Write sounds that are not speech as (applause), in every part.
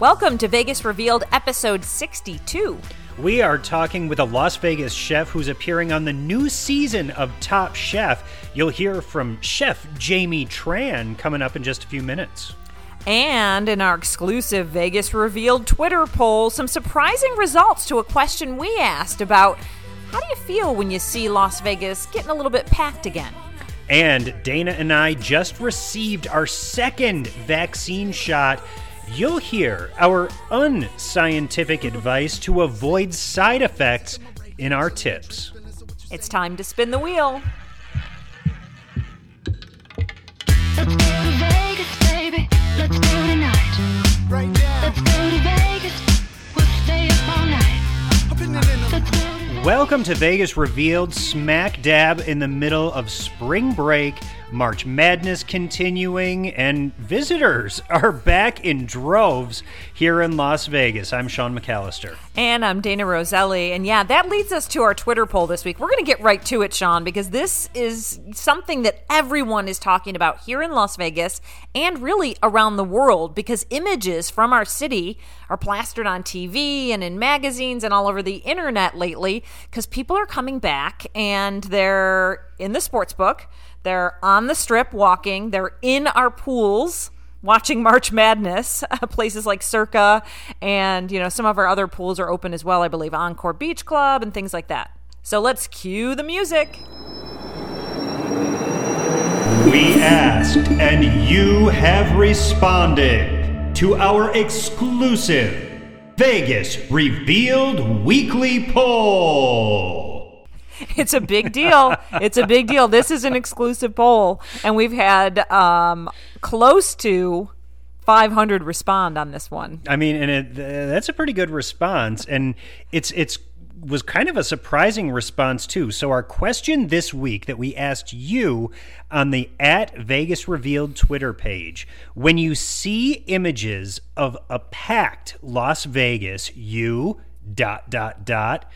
Welcome to Vegas Revealed episode 62. We are talking with a Las Vegas chef who's appearing on the new season of Top Chef. You'll hear from Chef Jamie Tran coming up in just a few minutes. And in our exclusive Vegas Revealed Twitter poll, some surprising results to a question we asked about how do you feel when you see Las Vegas getting a little bit packed again? And Dana and I just received our second vaccine shot. You'll hear our unscientific advice to avoid side effects in our tips. It's time to spin the wheel. Let's go to Vegas, baby. Let's go tonight. Right now. Let's go to Vegas. We'll stay up all night. Up in the- in the- Let's go to Welcome to Vegas Revealed, smack dab in the middle of spring break, March Madness continuing, and visitors are back in droves here in Las Vegas. I'm Sean McAllister. And I'm Dana Roselli. And yeah, that leads us to our Twitter poll this week. We're going to get right to it, Sean, because this is something that everyone is talking about here in Las Vegas and really around the world because images from our city are plastered on TV and in magazines and all over the internet lately because people are coming back and they're in the sports book, they're on the strip walking, they're in our pools watching March Madness, (laughs) uh, places like Circa, and you know some of our other pools are open as well. I believe Encore Beach Club and things like that. So let's cue the music. We asked, and you have responded to our exclusive Vegas Revealed Weekly Poll. (laughs) It's a big deal. it's a big deal. This is an exclusive poll, and we've had um, close to 500 respond on this one. I mean, and it, that's a pretty good response, and it's it's was kind of a surprising response too. So our question this week that we asked you on the at Vegas Revealed Twitter page: when you see images of a packed Las Vegas, you dot dot dot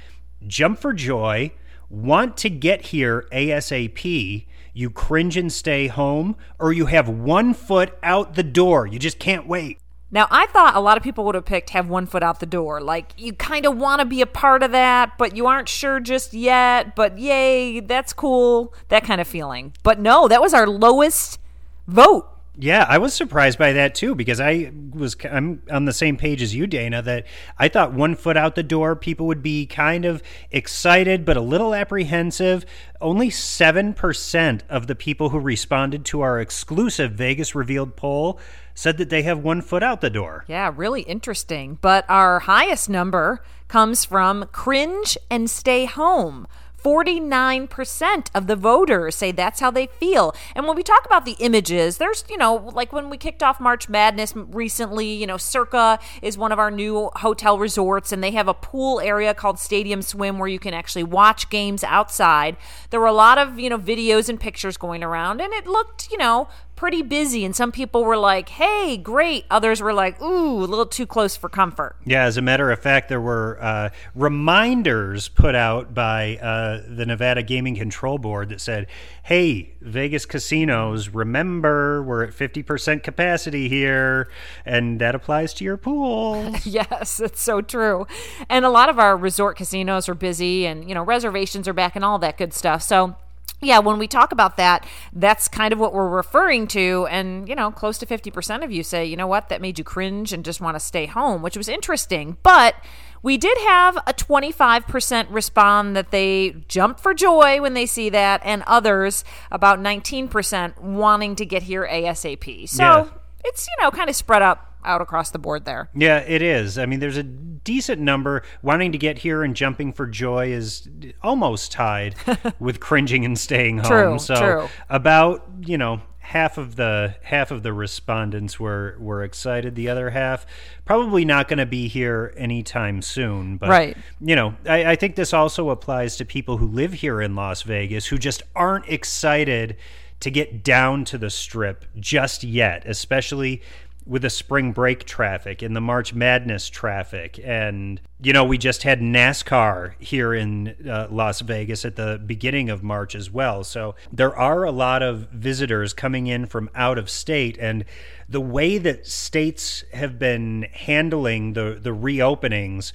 jump for joy, want to get here ASAP. You cringe and stay home, or you have one foot out the door. You just can't wait. Now, I thought a lot of people would have picked have one foot out the door. Like, you kind of want to be a part of that, but you aren't sure just yet. But yay, that's cool. That kind of feeling. But no, that was our lowest vote. Yeah, I was surprised by that too because I was I'm on the same page as you, Dana. That I thought one foot out the door, people would be kind of excited but a little apprehensive. Only seven percent of the people who responded to our exclusive Vegas revealed poll said that they have one foot out the door. Yeah, really interesting. But our highest number comes from cringe and stay home. 49% of the voters say that's how they feel. And when we talk about the images, there's, you know, like when we kicked off March Madness recently, you know, Circa is one of our new hotel resorts and they have a pool area called Stadium Swim where you can actually watch games outside. There were a lot of, you know, videos and pictures going around and it looked, you know, pretty busy and some people were like, "Hey, great." Others were like, "Ooh, a little too close for comfort." Yeah, as a matter of fact, there were uh, reminders put out by uh, the Nevada Gaming Control Board that said, "Hey, Vegas casinos, remember we're at fifty percent capacity here, and that applies to your pool." (laughs) Yes, it's so true. And a lot of our resort casinos are busy and, you know, reservations are back and all that good stuff. So, yeah, when we talk about that, that's kind of what we're referring to. And, you know, close to 50% of you say, you know what, that made you cringe and just want to stay home, which was interesting. But we did have a 25% respond that they jump for joy when they see that, and others, about 19%, wanting to get here ASAP. So Yeah. It's, you know, kind of spread up out across the board there. Yeah, it is. I mean, there's a decent number. Wanting to get here and jumping for joy is almost tied (laughs) with cringing and staying home. True, so true. about you know half of the half of the respondents were were excited. The other half probably not going to be here anytime soon. But Right. you know, I, I think this also applies to people who live here in Las Vegas who just aren't excited to get down to the strip just yet, especially with the spring break traffic and the March Madness traffic. And, you know, we just had NASCAR here in uh, Las Vegas at the beginning of March as well. So there are a lot of visitors coming in from out of state. And the way that states have been handling the, the reopenings,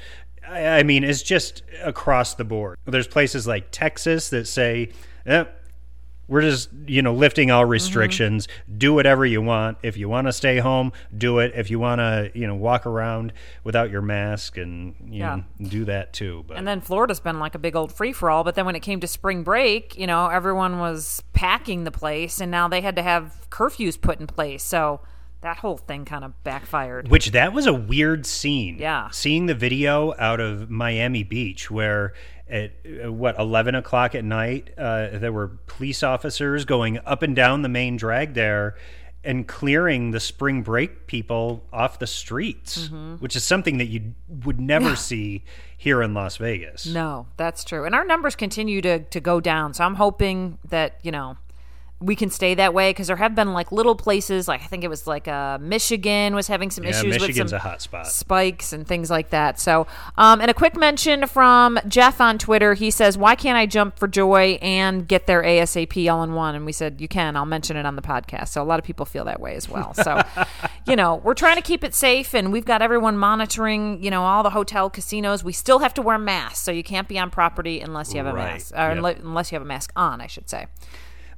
I, mean, is just across the board. There's places like Texas that say, eh, we're just you know lifting all mm-hmm. restrictions do whatever you want if you want to stay home do it if you want to you know walk around without your mask and you Yeah. know do that too but And then Florida's been like a big old free for all. But then when it came to spring break, you know, everyone was packing the place, and now they had to have curfews put in place. So that whole thing kind of backfired. which that was a weird scene Yeah. seeing the video out of miami beach where at uh, what 11 o'clock at night uh, there were police officers going up and down the main drag there and clearing the spring break people off the streets Mm-hmm. which is something that you would never see here in las vegas No, that's true. And our numbers continue to, to go down. So I'm hoping that, you know, we can stay that way because there have been like little places, like I think it was like uh, Michigan was having some Yeah, issues Michigan's with some a hot spot. spikes and things like that. So, um, and a quick mention from Jeff on Twitter. He says, "Why can't I jump for joy and get there ASAP all in one?" And we said, "You can. I'll mention it on the podcast." So a lot of people feel that way as well. So, (laughs) you know, we're trying to keep it safe, and we've got everyone monitoring. You know, all the hotel, casinos. We still have to wear masks, so you can't be on property unless you have a Right. mask, or Yep. unless you have a mask on, I should say.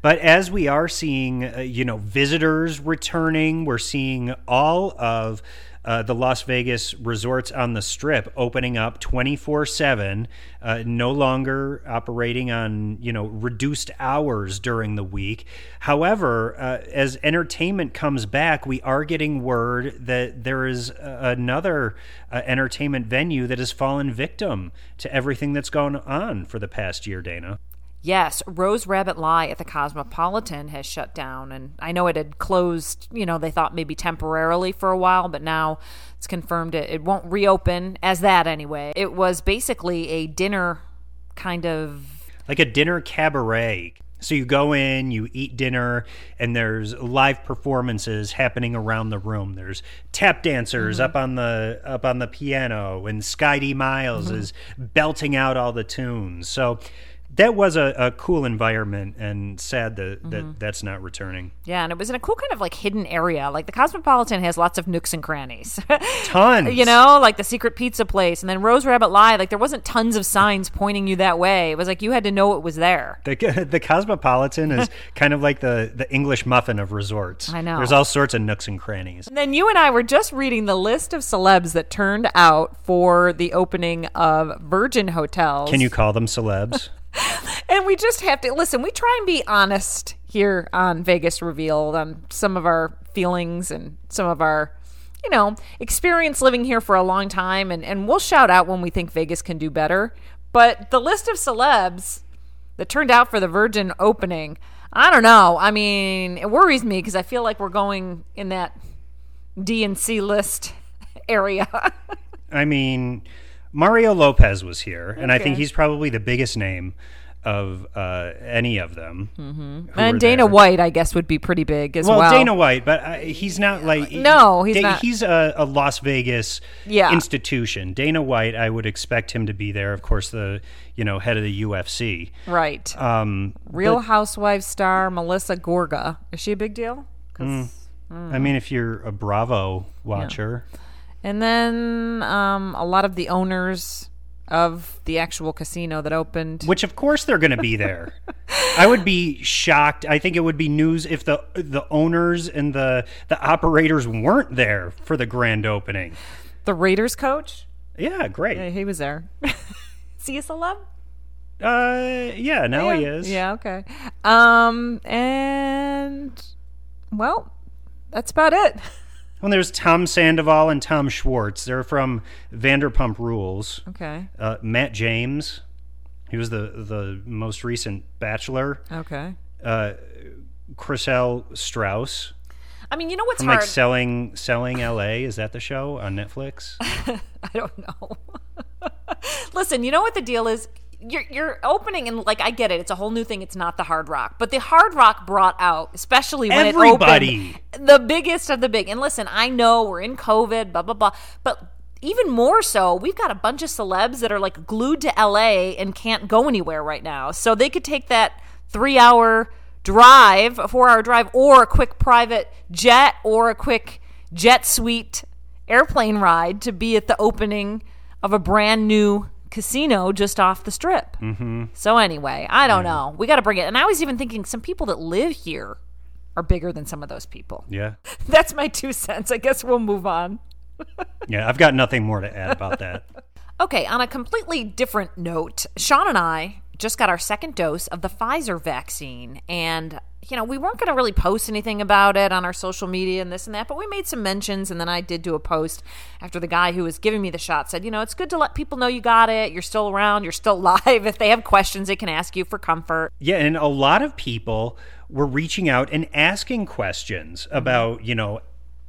But as we are seeing, uh, you know, visitors returning, we're seeing all of uh, the Las Vegas resorts on the Strip opening up 24 7, uh, no longer operating on, you know, reduced hours during the week. However, uh, as entertainment comes back, we are getting word that there is uh, another uh, entertainment venue that has fallen victim to everything that's gone on for the past year, Dana. Yes, Rose Rabbit Lie at the Cosmopolitan has shut down. And I know it had closed, you know, they thought maybe temporarily for a while, but now it's confirmed it, it won't reopen as that anyway. It was basically a dinner kind of. like a dinner cabaret. So you go in, you eat dinner, and there's live performances happening around the room. There's tap dancers mm-hmm. up on the up on the piano, and Sky D Miles mm-hmm. is belting out all the tunes. So that was a, a cool environment, and sad that, that mm-hmm. that's not returning. Yeah, and it was in a cool kind of like hidden area. Like the Cosmopolitan has lots of nooks and crannies. (laughs) Tons, you know, like the secret pizza place. And then Rose Rabbit Lie, like there wasn't tons of signs pointing you that way. It was like you had to know it was there. The, (laughs) the Cosmopolitan is (laughs) kind of like the, the English muffin of resorts. I know. There's all sorts of nooks and crannies. And then you and I were just reading the list of celebs that turned out for the opening of Virgin Hotels. Can you call them celebs? And we just have to listen. We try and be honest here on Vegas Revealed on some of our feelings and some of our, you know, experience living here for a long time. And, and we'll shout out when we think Vegas can do better. But the list of celebs that turned out for the Virgin opening, I don't know. I mean, it worries me because I feel like we're going in that D and C list (laughs) area. I mean, Mario Lopez was here, and I think he's probably the biggest name of uh, any of them. Mm-hmm. and Dana White, I guess, would be pretty big as Well, well. Dana White, but uh, he's not like No, he's Da- not. He's a, a Las Vegas Yeah. institution. Dana White, I would expect him to be there. Of course, the you know head of the UFC. Right. Um, Real Housewives star Melissa Gorga. Is she a big deal? 'Cause- I mean, if you're a Bravo watcher, And then um, a lot of the owners of the actual casino that opened. which of course they're going to be there. I would be shocked. I think it would be news if the the owners and the the operators weren't there for the grand opening. the Raiders coach. Yeah, great. Yeah, he was there. (laughs) Is he a celeb? Uh, yeah, now he is. Yeah, okay. Um, and well, that's about it. (laughs) Well, there's Tom Sandoval and Tom Schwartz. They're from Vanderpump Rules. Okay. Uh, Matt James, he was the the most recent Bachelor. Okay. Uh, Chrishell Stause I mean, you know what's from hard? like selling selling L.A. Is that the show on Netflix? (laughs) I don't know. (laughs) Listen, you know what the deal is? You're you're opening and like I get it, it's a whole new thing. It's not the Hard Rock, but the Hard Rock brought out, especially when Everybody. it opened, the biggest of the big. And listen, I know we're in COVID, blah blah blah, but even more so, we've got a bunch of celebs that are like glued to LA and can't go anywhere right now. So they could take that three hour drive, a four hour drive, or a quick private jet or a quick jet suite airplane ride to be at the opening of a brand new casino just off the strip. Mm-hmm. So, anyway, I don't know. We got to bring it. And I was even thinking some people that live here are bigger than some of those people. Yeah. (laughs) That's my two cents. I guess we'll move on. (laughs) Yeah, I've got nothing more to add about that. Okay, on a completely different note, Sean and I just got our second dose of the Pfizer vaccine. And, you know, we weren't going to really post anything about it on our social media and this and that, but we made some mentions. And then I did do a post after the guy who was giving me the shot said, you know, it's good to let people know you got it. You're still around. You're still (laughs) alive. If they have questions, they can ask you for comfort. Yeah, and a lot of people were reaching out and asking questions about, you know,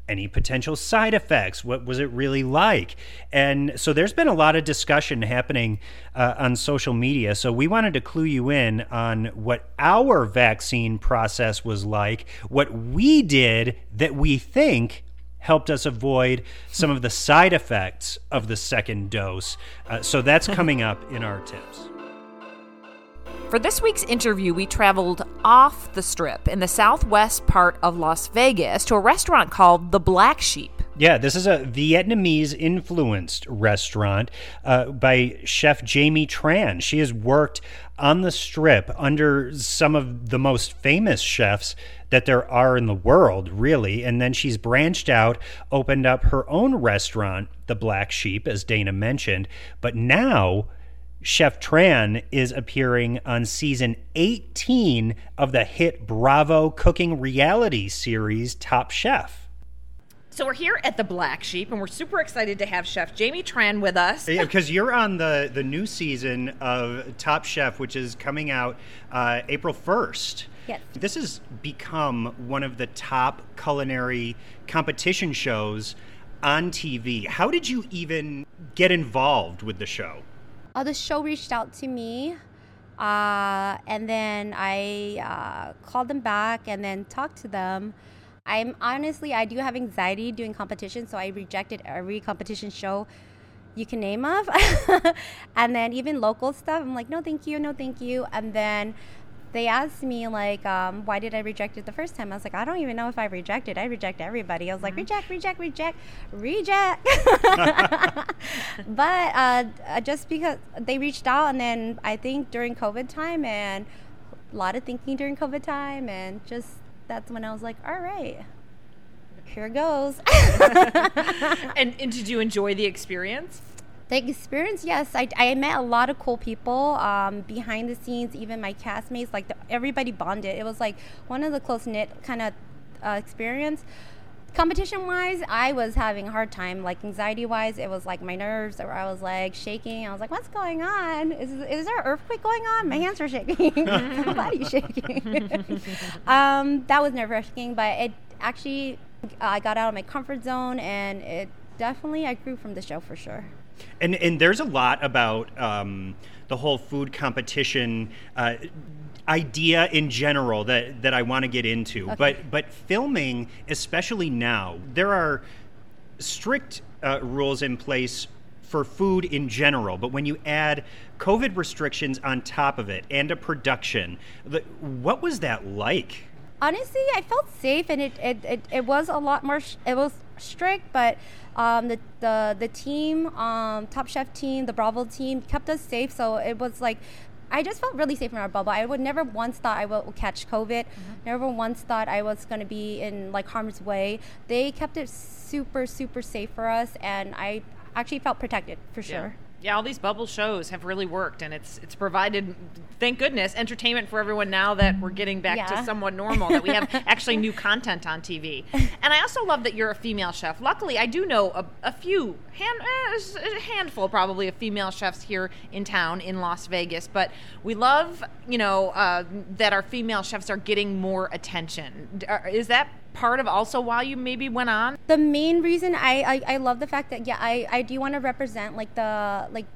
any potential side effects. What was it really like? And so there's been a lot of discussion happening uh, on social media. So we wanted to clue you in on what our vaccine process was like, what we did that we think helped us avoid some of the side effects of the second dose. Uh, so that's coming up in our tips. For this week's interview, we traveled off the strip in the southwest part of Las Vegas to a restaurant called The Black Sheep. Yeah, this is a Vietnamese influenced restaurant uh, by chef Jamie Tran. She has worked on the strip under some of the most famous chefs that there are in the world, really. And then she's branched out, opened up her own restaurant, The Black Sheep, as Dana mentioned. But now, Chef Tran is appearing on season 18 of the hit Bravo cooking reality series Top Chef. So we're here at the Black Sheep, and we're super excited to have Chef Jamie Tran with us. Yeah, because you're on the the new season of Top Chef, which is coming out uh, April first. Yes. This has become one of the top culinary competition shows on TV. How did you even get involved with the show? Uh, the show reached out to me, uh, and then I uh, called them back and then talked to them. I'm honestly, I do have anxiety doing competition, so I rejected every competition show you can name of. (laughs) and then even local stuff, I'm like, no, thank you, no, thank you. And then they asked me like, um, why did I reject it the first time? I was like, I don't even know if I rejected. I reject everybody. I was like, reject, reject, reject, reject. (laughs) but uh, uh, just because they reached out, and then I think during COVID time, and a lot of thinking during COVID time, and just that's when I was like, all right, here goes. (laughs) And, and did you enjoy the experience? The experience, yes, I, I met a lot of cool people um, behind the scenes. Even my castmates, like the, everybody bonded. It was like one of the close knit kind of uh, experience. Competition wise, I was having a hard time. Like anxiety wise, it was like my nerves. Or I was like shaking. I was like, "What's going on? Is is there an earthquake going on? My hands are shaking. (laughs) my body's (laughs) shaking." (laughs) um, that was nerve wracking, but it actually I got out of my comfort zone, and it definitely I grew from the show for sure. And and there's a lot about um, the whole food competition uh, idea in general that that I want to get into. But but filming, especially now, there are strict uh, rules in place for food in general. But when you add COVID restrictions on top of it and a production, the, what was that like? Honestly i felt safe and it it, it, it was a lot more sh- it was strict but um, the, the the team um, top chef team the bravo team kept us safe so it was like I just felt really safe in our bubble. I would never once thought I would catch COVID. Never once thought I was going to be in like harm's way. They kept it super super safe for us, and I actually felt protected for sure. Yeah, all these bubble shows have really worked, and it's it's provided, thank goodness, entertainment for everyone now that we're getting back Yeah. to somewhat normal. that we have (laughs) actually new content on TV, and I also love that you're a female chef. Luckily, I do know a, a few hand uh, a handful probably of female chefs here in town in Las Vegas, but we love you know uh, that our female chefs are getting more attention. Is that part of also why you maybe went on? the main reason I, I, I love the fact that yeah I, I do want to represent like the like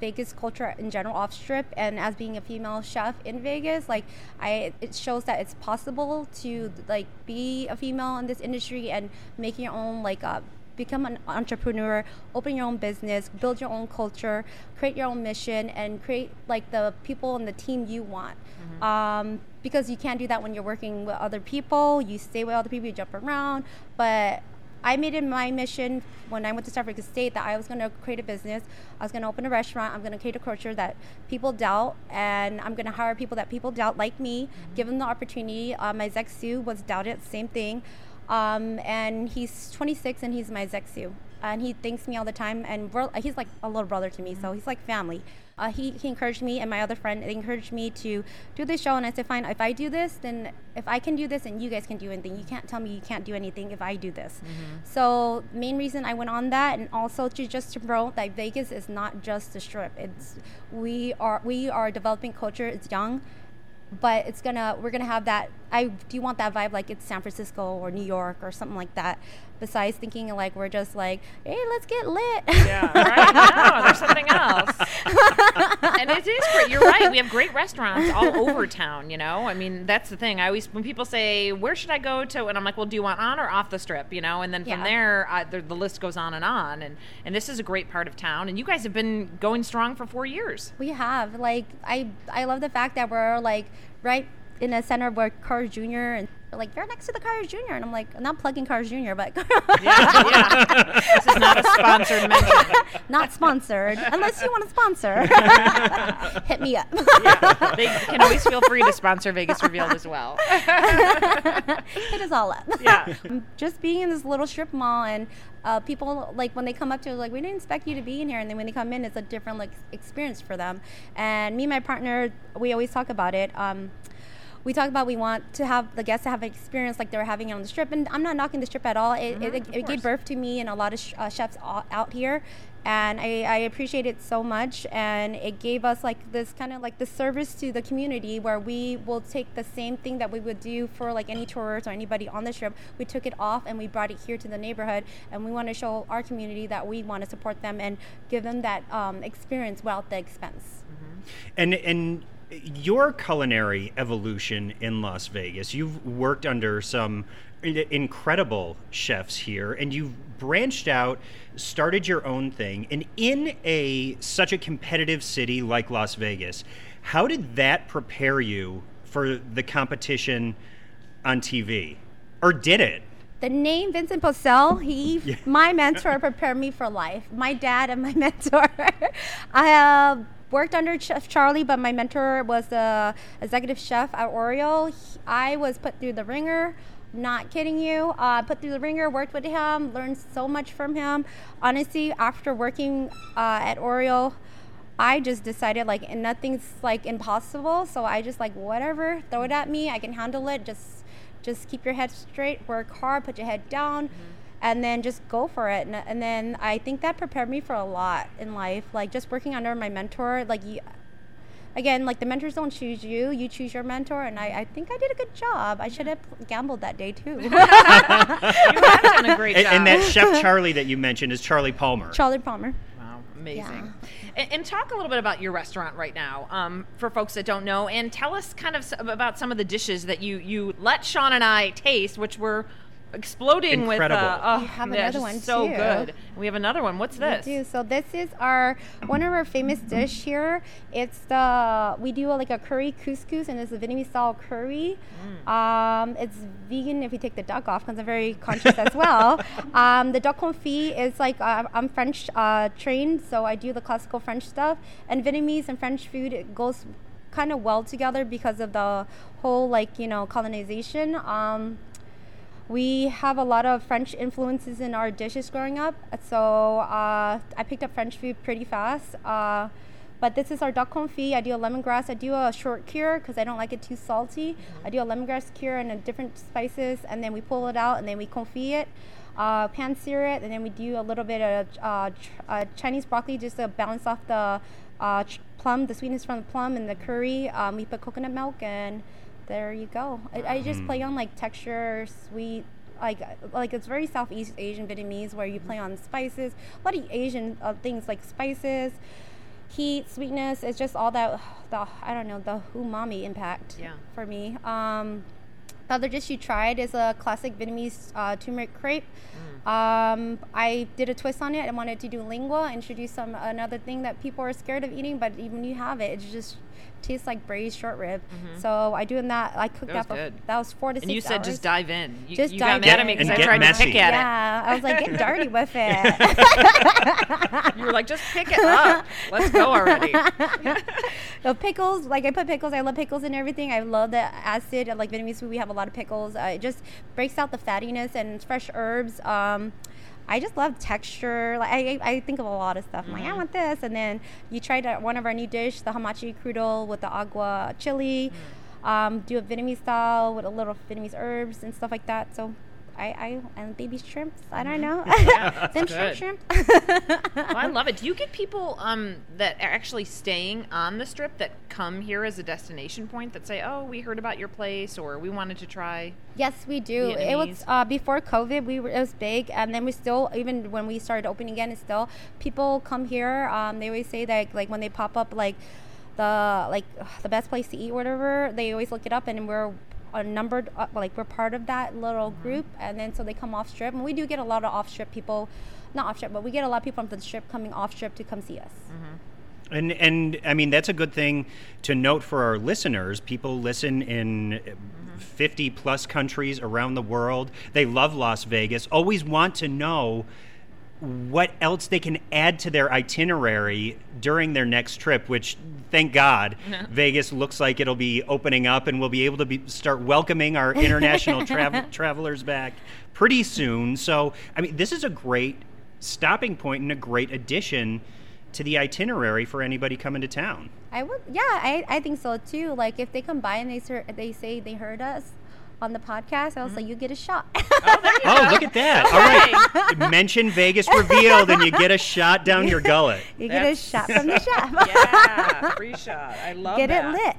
Vegas culture in general off strip and as being a female chef in Vegas like I it shows that it's possible to like be a female in this industry and make your own like uh, become an entrepreneur open your own business build your own culture create your own mission and create like the people and the team you want um, because you can't do that when you're working with other people you stay with other people you jump around but I made it my mission when I went to San Francisco State that I was going to create a business. I was going to open a restaurant. I'm going to create a culture that people doubt, and I'm going to hire people that people doubt, like me, give them the opportunity. Uh, my exec sous was doubted, same thing. Um, and he's 26 and he's my exec sous. And he thanks me all the time, and we're, uh, he's like a little brother to me, so mm-hmm. he's like family. Uh, he, he encouraged me and my other friend they encouraged me to do this show and i said fine if i do this then if i can do this and you guys can do anything. You can't tell me you can't do anything if i do this. Mm-hmm. So main reason i went on that and also to just to promote that vegas is not just the strip. It's we are we are a developing culture. It's young but it's gonna we're gonna have that i do want that vibe like it's san francisco or new york or something like that besides thinking like we're just like hey let's get lit Yeah, right. (laughs) No, there's something else. and it is great. You're right. We have great restaurants all over town. You know, I mean, that's the thing. I always when people say, "Where should I go to?" and I'm like, "Well, do you want on or off the strip?" You know, and then from Yeah. there, I, the, the list goes on and on. And and this is a great part of town. And you guys have been going strong for four years. We have like I I love the fact that we're like right in a center where Carl's Jr. and they're like you're next to the Carl's Jr. and I'm like I'm not plugging Carl's Jr. but Yeah, (laughs) yeah. this is not a sponsored mention. (laughs) not sponsored unless you want to sponsor. (laughs) Hit me up. They can always feel free to sponsor Vegas Revealed as well. Hit us all up. Yeah. Just being in this little strip mall and uh, people like when they come up to us like we didn't expect you to be in here and then when they come in it's a different like experience for them and me and my partner we always talk about it um, we talk about we want to have the guests to have an experience like they were having it on the strip and i'm not knocking the strip at all. It, it, it gave birth to me and a lot of sh- uh, chefs all, out here and I, I appreciate it so much and it gave us like this kind of like the service to the community where we will take the same thing that we would do for like any tourists or anybody on the strip. We took it off and we brought it here to the neighborhood and we want to show our community that we want to support them and give them that um, experience without the expense. And and your culinary evolution in Las Vegas, you've worked under some incredible chefs here and you've branched out, started your own thing. And in a such a competitive city like Las Vegas, how did that prepare you for the competition on TV? Or did it? the name Vincent Pouessel, he, (laughs) my mentor, prepared me for life. My dad and my (laughs) mentor. (laughs) I uh, worked under Chef Charlie, but my mentor was the executive chef at Aureole. He- I was put through the ringer. Not kidding you. Uh, put through the ringer, worked with him, learned so much from him. Honestly, after working uh, at Aureole, I just decided like nothing's like impossible. So I just like whatever, throw it at me. I can handle it. Just just keep your head straight, work hard, put your head down, and then just go for it. And, and then I think that prepared me for a lot in life. Like just working under my mentor, like you, again, like the mentors don't choose you, you choose your mentor. And I, I think I did a good job. I should have gambled that day too. (laughs) You have done a great And, job. and that chef Charlie that you mentioned is Charlie Palmer. Charlie Palmer. Wow, amazing. Yeah. And, and talk a little bit about your restaurant right now, um, for folks that don't know, and tell us kind of s- about some of the dishes that you you let Sean and I taste, which were exploding Incredible. with. Uh, oh, We have yeah, another just one, so too. good. We have another one. What's this? We do. So this is our one of our famous dish here. It's the we do like a curry couscous and it's a Vietnamese style curry. Um, it's vegan if you take the duck off because I'm very conscious as well. (laughs) Um, the duck confit is like uh, I'm French uh, trained, so I do the classical French stuff. And Vietnamese and French food it goes kind of well together because of the whole like you know colonization. Um, we have a lot of French influences in our dishes growing up, so uh, I picked up French food pretty fast. Uh, but this is our duck confit. I do a lemongrass. I do a short cure because I don't like it too salty. I do a lemongrass cure and a different spices, and then we pull it out and then we confit it, uh, pan sear it, and then we do a little bit of uh, ch- uh, Chinese broccoli just to balance off the uh, ch- plum, the sweetness from the plum and the curry. Um, we put coconut milk and there you go. I, I just play on like texture, sweet, like like it's very Southeast Asian Vietnamese where you play on spices, a lot of Asian uh, things like spices. heat, sweetness. It's just all that the I don't know the umami impact. Yeah. For me. Um, the other dish you tried is a classic Vietnamese uh, turmeric crepe. Um, I did a twist on it. I wanted to do lengua, introduce some another thing that people are scared of eating, but even you have it, it's just tastes like braised short rib. So I doing that. I cooked That that, was for good. that was four to And six you said hours. just dive in. You, Just you dive got mad at in. me because And I get tried messy. to pick at yeah, I was like, get dirty with it. it. (laughs) You were like, just pick it up. Let's go already. (laughs) the pickles, like I put pickles. I love pickles and everything. I love the acid. Like Vietnamese food, we have a lot of pickles. Uh, it just breaks out the fattiness and fresh herbs. Um, I just love texture. Like I, I think of a lot of stuff. I'm like, I want this, and then you tried one of our new dish, the hamachi crudo with the aguachile. Um, do a Vietnamese style with a little Vietnamese herbs and stuff like that. So. I, I and baby shrimps. I don't know. (laughs) (laughs) Them shrimp, shrimp. Well, I love it. Do you get people um, that are actually staying on the strip that come here as a destination point that say, "Oh, we heard about your place," or "We wanted to try"? Yes, we do. It was uh, before COVID. We were, it was big, and then we still even when we started opening again, it's still people come here. Um, they always say that like when they pop up like the like the best place to eat, whatever. They always look it up, and we're a numbered uh, like we're part of that little Mm-hmm. group, and then so they come off strip, and we do get a lot of off strip people. Not off strip, but we get a lot of people from the strip coming off strip to come see us. And and I mean that's a good thing to note for our listeners. People listen in 50 plus countries around the world. They love Las Vegas. Always want to know what else they can add to their itinerary during their next trip, which thank God (laughs) Vegas looks like it'll be opening up and we'll be able to be, start welcoming our international (laughs) travel, travelers back pretty soon. So, I mean, this is a great stopping point and a great addition to the itinerary for anybody coming to town. I would, yeah, I, I think so too. Like if they come by and they ser- they say they heard us on the podcast, I was like, you get a shot. Oh, (laughs) look at that. All right. Mention Vegas revealed and you get a shot down your gullet. (laughs) you get a shot from the (laughs) chef. Yeah, free shot. I love get that. it lit.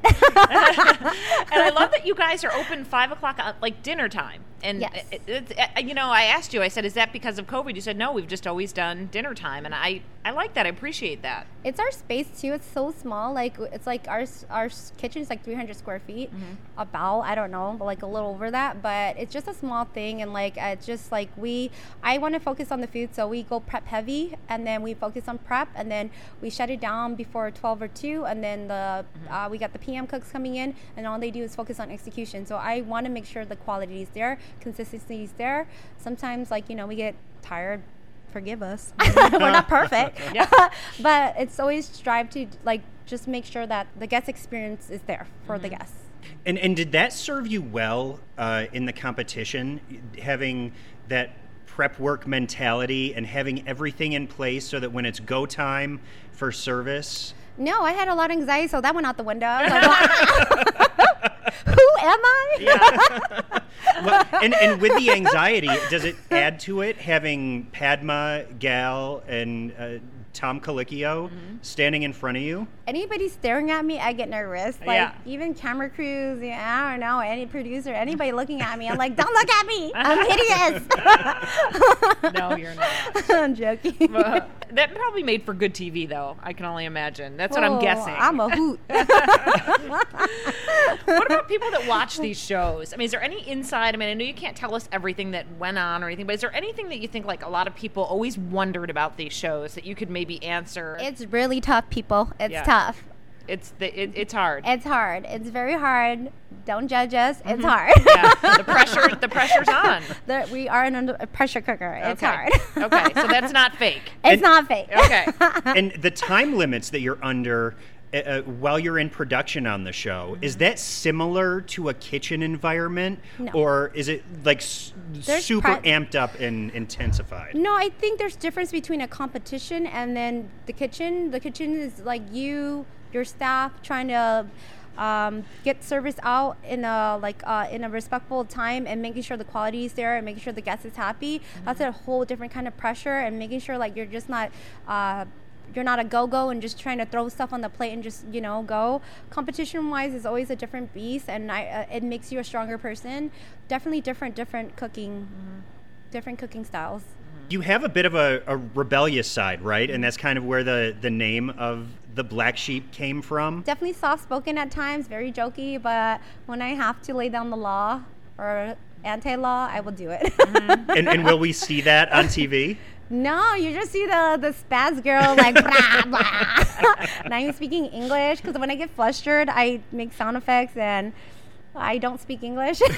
and I love that you guys are open five o'clock, uh, like dinner time. And Yes. it, it's uh, you know, I asked you. I said, "Is that because of COVID?" You said, "No, we've just always done dinner time." And I, I like that. I appreciate that. it's our space too. It's so small. Like it's like our our kitchen is like 300 square feet, about I don't know, like a little over that. But it's just a small thing, and like it's just like we. I want to focus on the food, so we go prep heavy, and then we focus on prep, and then we shut it down before 12 or 2, and then the uh, we got the PM cooks coming in, and all they do is focus on execution. So I want to make sure the quality is there, consistency is there. Sometimes like you know we get tired forgive us. (laughs) (laughs) We're not perfect. (laughs) but it's always strive to like just make sure that the guest experience is there for the guests. And and did that serve you well uh, in the competition, having that prep work mentality and having everything in place so that when it's go time for service, No, I had a lot of anxiety, so that went out the window. I was like, Who am I? Well, and and with the anxiety, does it add to it having Padma, Gail, and uh, Tom Colicchio standing in front of you? Anybody staring at me, I get nervous. Like Yeah. even camera crews, yeah, I don't know, any producer, anybody looking at me, I'm like, don't look at me. I'm (laughs) hideous. (laughs) No, you're not. (laughs) I'm joking. Uh, that probably made for good TV, though. I can only imagine. That's what I'm Oh, guessing. I'm a hoot. what about people that watch these shows? I mean, is there any inside? I mean, I know you can't tell us everything that went on or anything, but is there anything that you think like a lot of people always wondered about these shows that you could maybe answer? it's really tough, people. It's Yeah. tough. It's the, it, it's hard. It's hard. It's very hard. Don't judge us. Mm-hmm. It's hard. yeah, (laughs) the pressure the pressure's on. That we are in a pressure cooker. It's okay. hard. okay, so that's not fake. (laughs) it's And- not fake. Okay. (laughs) and the time limits that you're under uh, uh, while you're in production on the show is that similar to a kitchen environment No. or is it like s- super pri- amped up and intensified No, I think there's difference between a competition and then the kitchen. The kitchen is like you, your staff trying to um, get service out in a like uh, in a respectful time and making sure the quality is there and making sure the guest is happy. That's a whole different kind of pressure and making sure like you're just not. Uh, you're not a go-go and just trying to throw stuff on the plate and just you know go. Competition-wise is always a different beast and I, uh, it makes you a stronger person. Definitely different different cooking different cooking styles. You have a bit of a, a rebellious side right? And that's kind of where the, the name of the black sheep came from? Definitely soft spoken at times, very jokey, but when I have to lay down the law or anti law, I will do it. Mm-hmm. And, and will we see that on TV? (laughs) no, you just see the, the spaz girl like, blah, blah. (laughs) Not even speaking English, because when I get flustered, I make sound effects and I don't speak English. (laughs)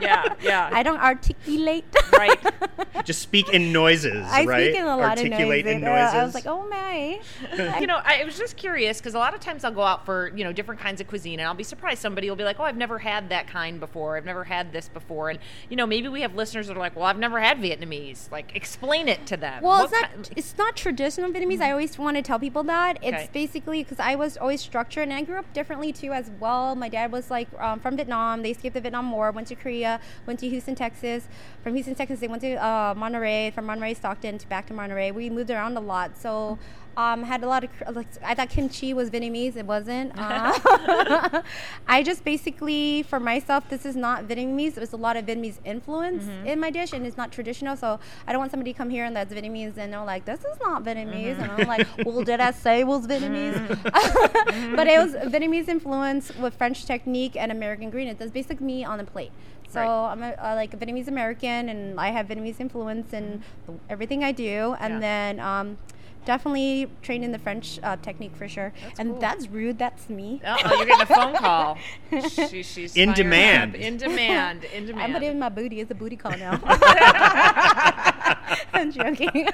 Yeah, yeah. I don't articulate. right. (laughs) Just speak in noises, I right? speak in a lot Articulate of in noises. Uh, noises. I was like, oh my. (laughs) you know, I was just curious because a lot of times I'll go out for you know different kinds of cuisine, and I'll be surprised somebody will be like, "Oh, I've never had that kind before. I've never had this before." And you know, maybe we have listeners that are like, "Well, I've never had Vietnamese." Like, explain it to them. Well, What it's not. ki- It's not traditional Vietnamese. I always want to tell people that it's Okay. basically because I was always structured, and I grew up differently too as well. My dad was like um, from Vietnam. They escaped the Vietnam War, went to Korea, went to Houston, Texas. From Houston, Texas, they went to uh, Monterey. From Monterey, Stockton, to back to Monterey. We moved around a lot, so. Um, had a lot of like I thought kimchi was Vietnamese. It wasn't. (laughs) Uh, (laughs) I just basically for myself, this is not Vietnamese. There's a lot of Vietnamese influence in my dish, and it's not traditional. So I don't want somebody to come here and that's Vietnamese, and they're like, "This is not Vietnamese," and I'm like, "Well, did I say it was Vietnamese?" (laughs) but it was Vietnamese influence with French technique and American ingredients. That's basically me on a plate. So Right. I'm a, uh, like a Vietnamese American, and I have Vietnamese influence in everything I do. And Yeah. then um, definitely trained in the French uh, technique for sure. and that's rude. That's me. Oh, you're getting a phone call. (laughs) She, she's In demand. up. In demand. In demand. (laughs) I'm putting in my booty. It's a booty call now. (laughs) (laughs) I'm joking.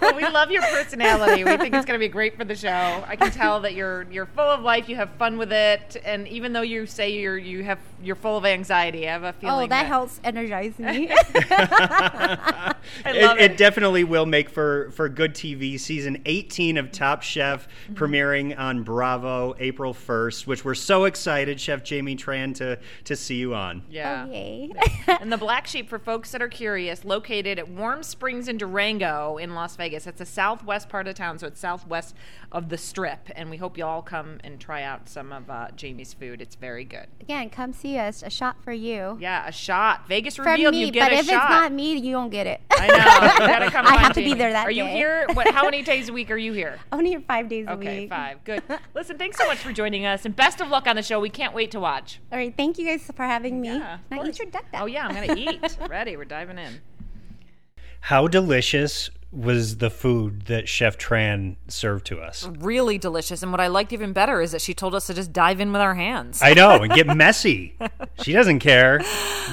Well, we love your personality. We think it's going to be great for the show. I can tell that you're you're full of life. You have fun with it, and even though you say you're you have you're full of anxiety, I have a feeling. oh, that helps energize me. (laughs) (laughs) I love it, it. it definitely will make for for good TV. Season 18 of Top Chef Mm-hmm. premiering on Bravo April 1st, which we're so excited, Chef Jamie Tran, to to see you on. Yeah. Oh. And the Black Sheep, for folks that are curious, located at Warm Springs in Durango in Las Vegas. It's the southwest part of town, so it's southwest of the Strip. And we hope you all come and try out some of uh, Jamie's food. It's very good. Again, come see us. A shot for you. Yeah, a shot. Vegas From revealed. me, you get but a if shot. it's not me, you don't get it. I know. You gotta come. (laughs) I have to be there that Are you day. here? What? How many days a week are you here? (laughs) Only five days a week. Okay, five. Good. (laughs) Listen, thanks so much for joining us, and best of luck on the show. We can't wait to watch. All right, thank you guys for having me. Yeah, now eat your duck duck. Oh yeah, I'm gonna eat. Ready? We're diving in. How delicious was the food that Chef Tran served to us? Really delicious. And what I liked even better is that she told us to just dive in with our hands. I know, and get (laughs) messy. She doesn't care.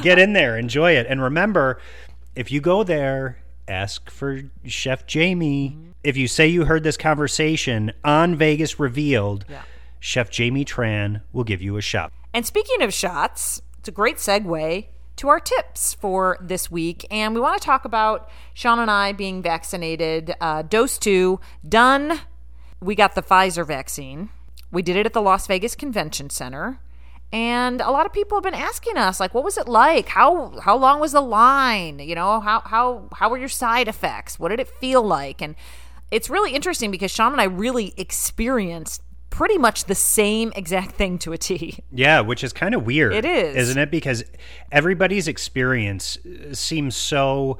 Get in there, enjoy it. And remember, if you go there, ask for Chef Jamie. Mm-hmm. If you say you heard this conversation on Vegas Revealed, Chef Jamie Tran will give you a shot. And speaking of shots, it's a great segue to our tips for this week. And we want to talk about Sean and I being vaccinated. Uh, dose two, done. We got the Pfizer vaccine. We did it at the Las Vegas Convention Center. And a lot of people have been asking us, like, what was it like? How how long was the line? You know, how how how were your side effects? What did it feel like? And it's really interesting because Sean and I really experienced pretty much the same exact thing to a T. Yeah, which is kind of weird. It is. Isn't it? Because everybody's experience uh, seems so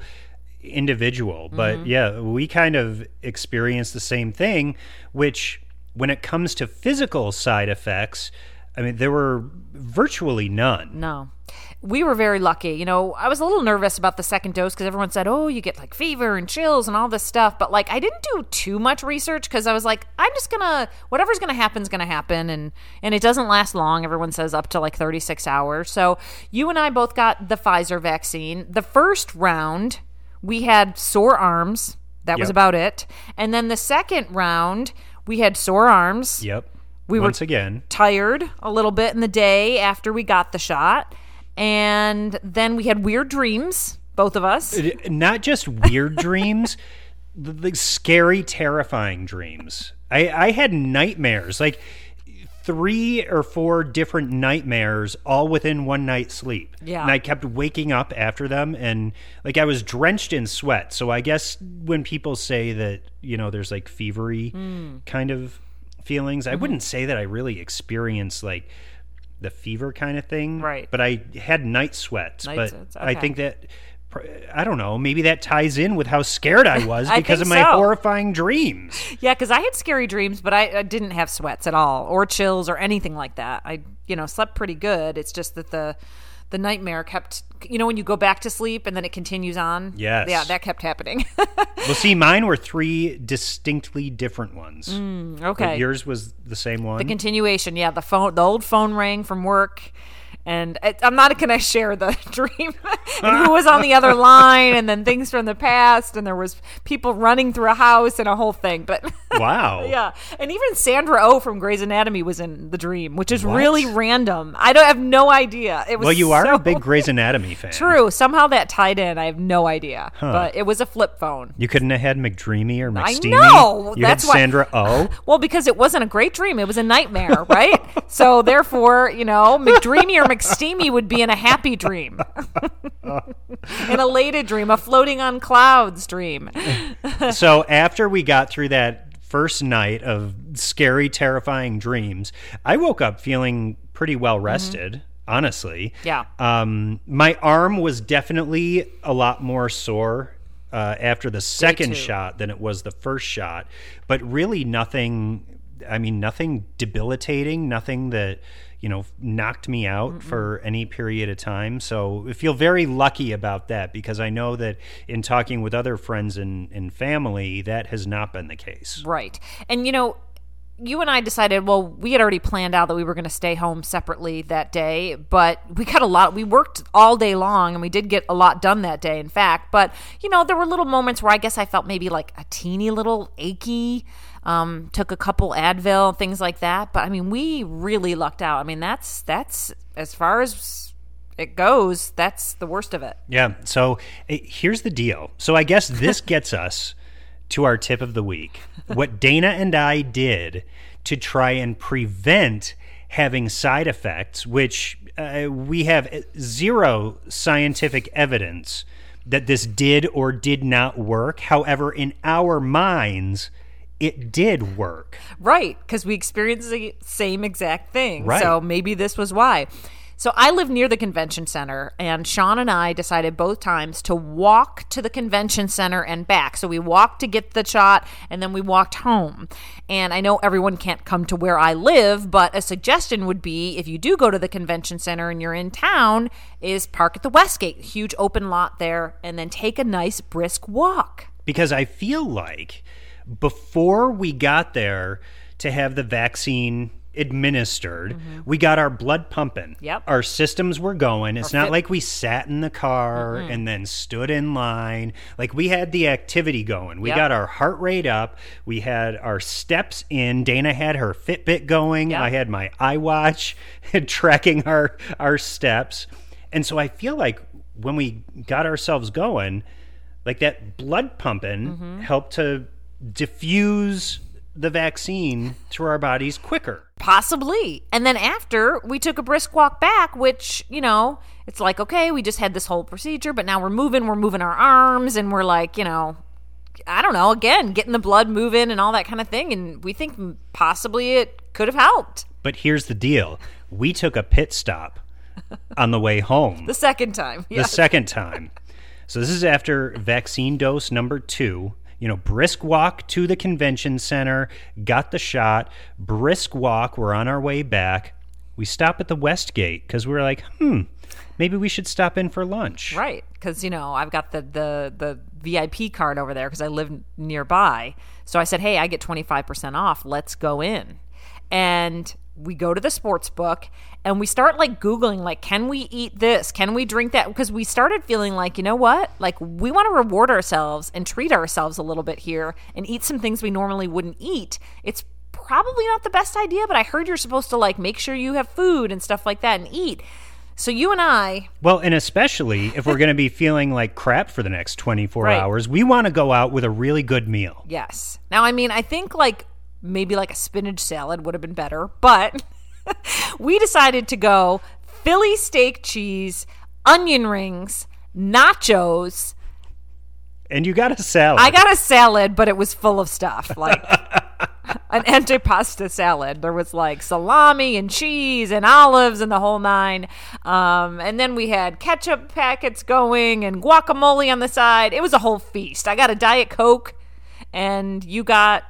individual. But Mm-hmm. yeah, we kind of experience the same thing, which when it comes to physical side effects, I mean, there were virtually none. No. We were very lucky. You know, I was a little nervous about the second dose because everyone said, oh, you get like fever and chills and all this stuff. But like, I didn't do too much research because I was like, I'm just going to, whatever's going to happen is going to happen. And, and it doesn't last long. Everyone says up to like 36 hours. So you and I both got the Pfizer vaccine. The first round, we had sore arms. That was about it. And then the second round, we had sore arms Yep. We were- Once again, tired a little bit in the day after we got the shot. And then we had weird dreams, both of us. not just weird (laughs) dreams, the, the scary, terrifying dreams. I, I had nightmares, like three or four different nightmares, all within one night's sleep. Yeah. and I kept waking up after them, and like I was drenched in sweat. So I guess when people say that you know there's like fevery Hmm. kind of feelings, Mm-hmm. I wouldn't say that I really experienced like the fever kind of thing, Right. But I had night sweats, Night but sweats, I think that I don't know. Maybe that ties in with how scared I (laughs) was I because of my so. horrifying dreams. Yeah, because I had scary dreams, but I, I didn't have sweats at all, or chills, or anything like that. I, you know, slept pretty good. It's just that the the nightmare kept, you know, when you go back to sleep and then it continues on. Yes. Yeah, that kept happening. (laughs) Well, see, mine were three distinctly different ones. Mm, okay. yours was the same one. the continuation. Yeah, the phone, the old phone rang from work. And it, I'm not going (laughs) to share the (laughs) dream (laughs) and who was on the other line, and then things from the past, and there was people running through a house and a whole thing. But wow. Yeah, and even Sandra O from Grey's Anatomy was in the dream, which is What? really random. I don't have no idea. It was Well, you are so a big Grey's Anatomy fan. True. Somehow that tied in. I have no idea, but it was a flip phone. You couldn't have had McDreamy or McSteamy. I know, You that's had Sandra Oh. Well, because it wasn't a great dream; it was a nightmare, right? so therefore, you know, McDreamy or McSteamy would be in a happy dream, (laughs) an elated dream, a floating on clouds dream. (laughs) so after we got through that first night of scary, terrifying dreams, I woke up feeling pretty well rested. Honestly, Mm-hmm. Yeah. Um, my arm was definitely a lot more sore uh, after the second shot than it was the first shot, but really nothing. I mean, nothing debilitating, nothing that you know knocked me out for any period of time. So I feel very lucky about that because I know that in talking with other friends and, and family, that has not been the case. Right. And you know, you and I decided, well, we had already planned out that we were going to stay home separately that day, but we got a lot, we worked all day long and we did get a lot done that day, in fact. But, you know, there were little moments where I guess I felt maybe like a teeny little achy. Um, took a couple Advil, things like that. But I mean, we really lucked out. I mean, that's, that's as far as it goes, that's the worst of it. Yeah. So eh, here's the deal. So I guess this (laughs) gets us to our tip of the week. What Dana and I did to try and prevent having side effects, which uh, we have zero scientific evidence that this did or did not work. However, in our minds, it did work. Right, because we experienced the same exact thing. Right. So maybe this was why. So I live near the convention center, and Sean and I decided both times to walk to the convention center and back. So we walked to get the shot, and then we walked home. And I know everyone can't come to where I live, but a suggestion would be if you do go to the convention center and you're in town, is park at the Westgate, huge open lot there, and then take a nice brisk walk. because I feel like before we got there to have the vaccine administered, we got our blood pumping. Mm-hmm. Yep. Our systems were going. It's not fit- like we sat in the car and then stood in line. Like we had the activity going. We Yep. got our heart rate up. We had our steps in. Dana had her Fitbit going. Yep. I had my iWatch (laughs) tracking our our steps. And so I feel like when we got ourselves going, like that blood pumping Mm-hmm. helped to diffuse the vaccine through our bodies quicker. Possibly. And then after, we took a brisk walk back, which, you know, it's like, okay, we just had this whole procedure, but now we're moving, we're moving our arms, and we're like, you know, I don't know, again, getting the blood moving and all that kind of thing. And we think possibly it could have helped But here's the deal we took a pit stop (laughs) on the way home the second time. the second time. So this is after vaccine dose number two. You know, brisk walk to the convention center, got the shot, brisk walk, we're on our way back. We stop at the Westgate because we're like, hmm, maybe we should stop in for lunch. Right, because you know I've got the the the VIP card over there because I live nearby. So I said, "Hey, I get twenty five percent off. Let's go in." And we go to the sports book and we start like googling like can we eat this can we drink that because we started feeling like you know what like we want to reward ourselves and treat ourselves a little bit here and eat some things we normally wouldn't eat it's probably not the best idea but i heard you're supposed to like make sure you have food and stuff like that and eat so you and i Well, and especially if we're going to be feeling like crap for the next 24 Right. hours, we want to go out with a really good meal. Yes. Now, I mean, I think like maybe like a spinach salad would have been better, but (laughs) we decided to go Philly steak cheese, onion rings, nachos. And you got a salad. I got a salad, but it was full of stuff. Like, (laughs) an antipasta salad. There was like salami and cheese and olives and the whole nine. Um, and then we had ketchup packets going and guacamole on the side. It was a whole feast. I got a Diet Coke and you got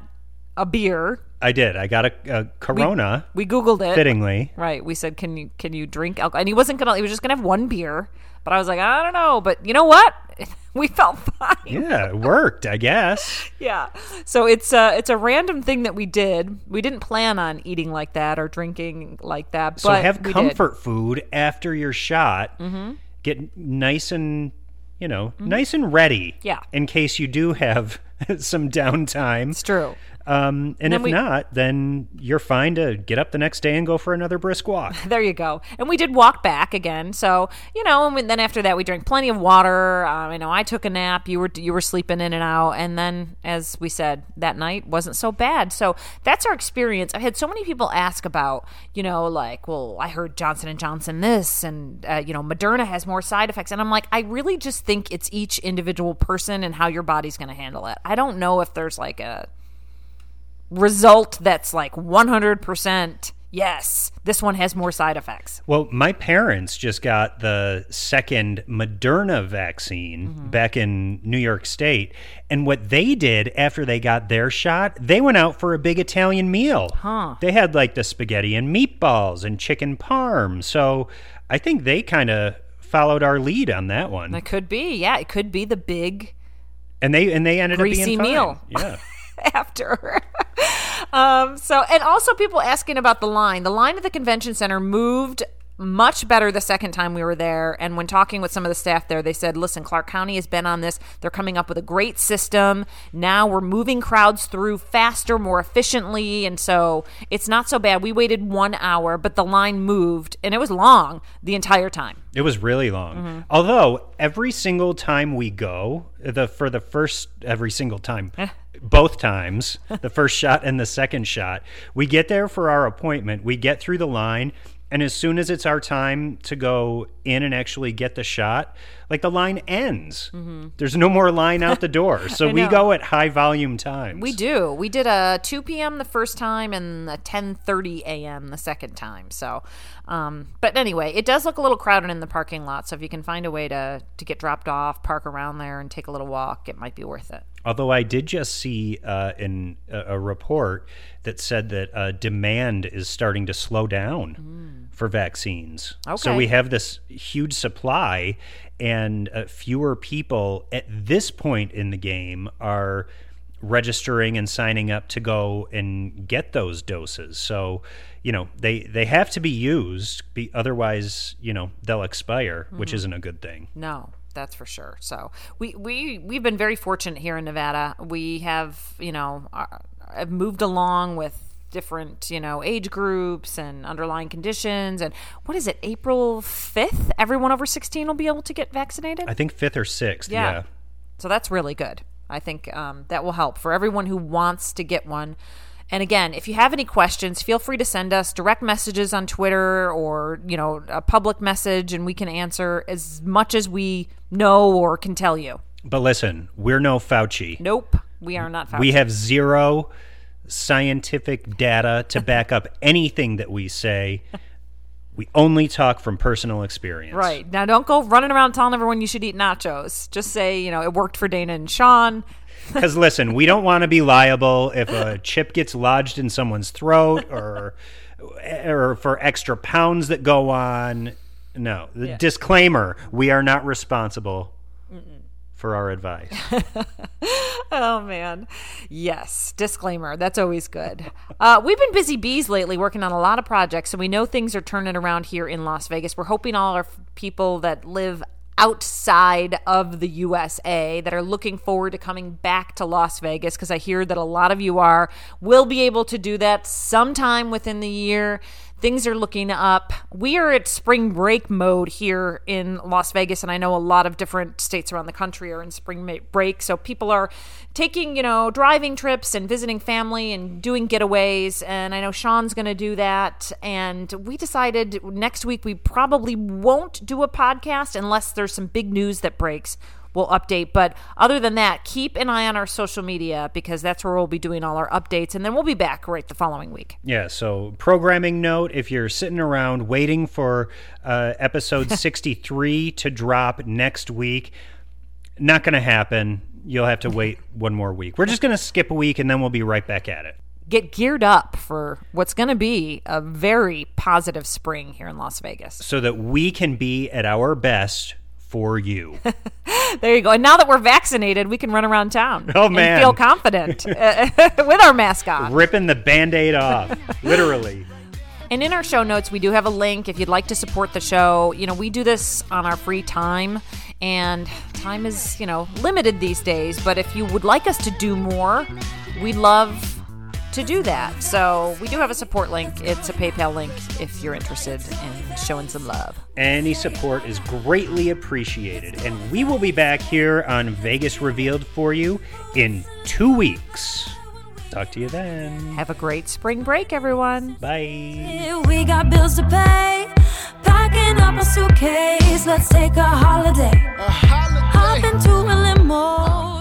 a beer. I did. I got a, a Corona, We Googled it. fittingly. Right. We said, "Can you can you drink alcohol?" And he wasn't gonna. He was just gonna have one beer. But I was like, I don't know. But you know what? (laughs) we felt fine. Yeah, it worked, I guess. (laughs) Yeah. So it's a it's a random thing that we did. We didn't plan on eating like that or drinking like that. So have we did. comfort food after your shot. Mm-hmm. Get nice and you know nice and ready. Yeah. In case you do have (laughs) some downtime. It's true. Um, and then if we- not, then you're fine to get up the next day and go for another brisk walk. (laughs) There you go. And we did walk back again. So you know, and then after that, we drank plenty of water. Um, you know, I took a nap. You were you were sleeping in and out. And then, as we said, that night wasn't so bad. So that's our experience. I've had so many people ask about, you know, like, well, I heard Johnson and Johnson this, and uh, you know, Moderna has more side effects. And I'm like, I really just think it's each individual person and how your body's going to handle it. I don't know if there's like a result that's like 100% yes this one has more side effects Well, my parents just got the second Moderna vaccine Mm-hmm. back in New York State. And what they did after they got their shot, they went out for a big Italian meal. Huh. They had like the spaghetti and meatballs and chicken parm. So I think they kind of followed our lead on that one. it could be yeah it could be the big and they and they ended up being fine. meal. Yeah. (laughs) (laughs) after. Um so and also people asking about the line. The line at the convention center moved much better the second time we were there. And when talking with some of the staff there they said listen clark county has been on this. They're coming up with a great system. Now we're moving crowds through faster more efficiently. And so it's not so bad. We waited one hour but the line moved and it was long the entire time. It was really long. Mm-hmm. Although every single time we go, the for the first every single time, Eh. Both times, the first shot and the second shot, we get there for our appointment. We get through the line, and as soon as it's our time to go in and actually get the shot, like the line ends. There's no more line out the door. (laughs) So Mm-hmm. We go at high volume times. We do. We did a 2 p.m. the first time and a 10:30 a.m. the second time. So, um, but anyway, it does look a little crowded in the parking lot. So if you can find a way to to get dropped off, park around there, and take a little walk, it might be worth it. Although I did just see uh, in a, a report that said that uh, demand is starting to slow down for vaccines. So we have this huge supply, and uh, fewer people at this point in the game are registering and signing up to go and get those doses. So, you know, they they have to be used, be, otherwise, you know, they'll expire, which isn't a good thing. No, that's for sure. So we we we've been very fortunate here in Nevada. We have you know uh, have moved along with different you know age groups and underlying conditions and what is it april 5th everyone over 16 will be able to get vaccinated I think fifth or sixth. Yeah. yeah. So that's really good. I think um, that will help for everyone who wants to get one. And again, if you have any questions, feel free to send us direct messages on Twitter or, you know, a public message and we can answer as much as we know or can tell you. But listen, we're no Fauci. Nope, we are not Fauci. We have zero scientific data to (laughs) back up anything that we say. We only talk from personal experience. Right. Now don't go running around telling everyone you should eat nachos. Just say, you know, it worked for Dana and Sean. (laughs) Because listen, we don't want to be liable if a chip gets lodged in someone's throat or or for extra pounds that go on. No. The disclaimer, we are not responsible for our advice. (laughs) Oh man, yes. Disclaimer. That's always good. Uh, we've been busy bees lately, working on a lot of projects, so we know things are turning around here in Las Vegas. We're hoping all our f- people that live outside of the USA that are looking forward to coming back to Las Vegas because I hear that a lot of you are will be able to do that sometime within the year. Things are looking up. We are at spring break mode here in Las Vegas, and I know a lot of different states around the country are in spring break. So people are taking, you know, driving trips and visiting family and doing getaways. And I know Sean's going to do that. And we decided next week we probably won't do a podcast unless there's some big news that breaks. We'll update. But other than that, keep an eye on our social media because that's where we'll be doing all our updates. And then we'll be back right the following week. Yeah, so programming note if you're sitting around waiting for uh, episode (laughs) 63 to drop next week, not going to happen. You'll have to wait (laughs) one more week. We're just going to skip a week and then we'll be right back at it. Get geared up for what's going to be a very positive spring here in Las Vegas. So that we can be at our best for you. (laughs) There you go. And now that we're vaccinated, we can run around town. Oh, and man. feel confident (laughs) uh, (laughs) with our mask on. Ripping the band aid off, literally. And in our show notes, we do have a link if you'd like to support the show. You know, we do this on our free time, and time is, you know, limited these days. But if you would like us to do more, we'd love to do that. So we do have a support link. It's a PayPal link if you're interested in showing some love. Any support is greatly appreciated. And we will be back here on Vegas Revealed for you in two weeks. Talk to you then. Have a great spring break, everyone. Bye. We got bills to pay. Packing up a suitcase. Let's take a holiday. Hop into a limo.